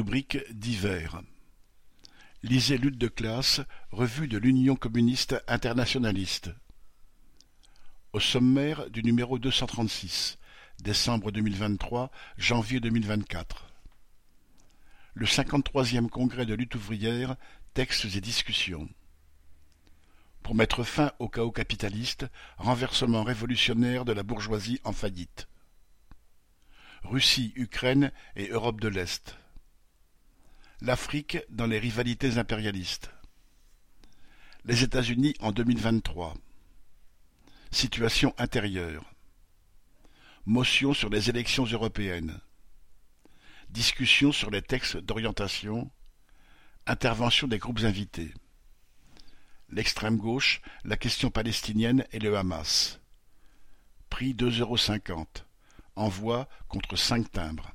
Rubrique divers. Lisez Lutte de classe, revue de l'Union communiste internationaliste. Au sommaire du numéro deux cent trente-six, décembre deux mille vingt-trois, janvier deux mille vingt-quatre. Le cinquante-troisième congrès de lutte ouvrière, textes et discussions. Pour mettre fin au chaos capitaliste, renversement révolutionnaire de la bourgeoisie en faillite. Russie, Ukraine et Europe de l'Est. L'Afrique dans les rivalités impérialistes. Les États-Unis en 2023. Situation intérieure. Motion sur les élections européennes. Discussion sur les textes d'orientation. Intervention des groupes invités. L'extrême gauche, la question palestinienne et le Hamas. Prix deux euros cinquante. Envoi contre cinq timbres.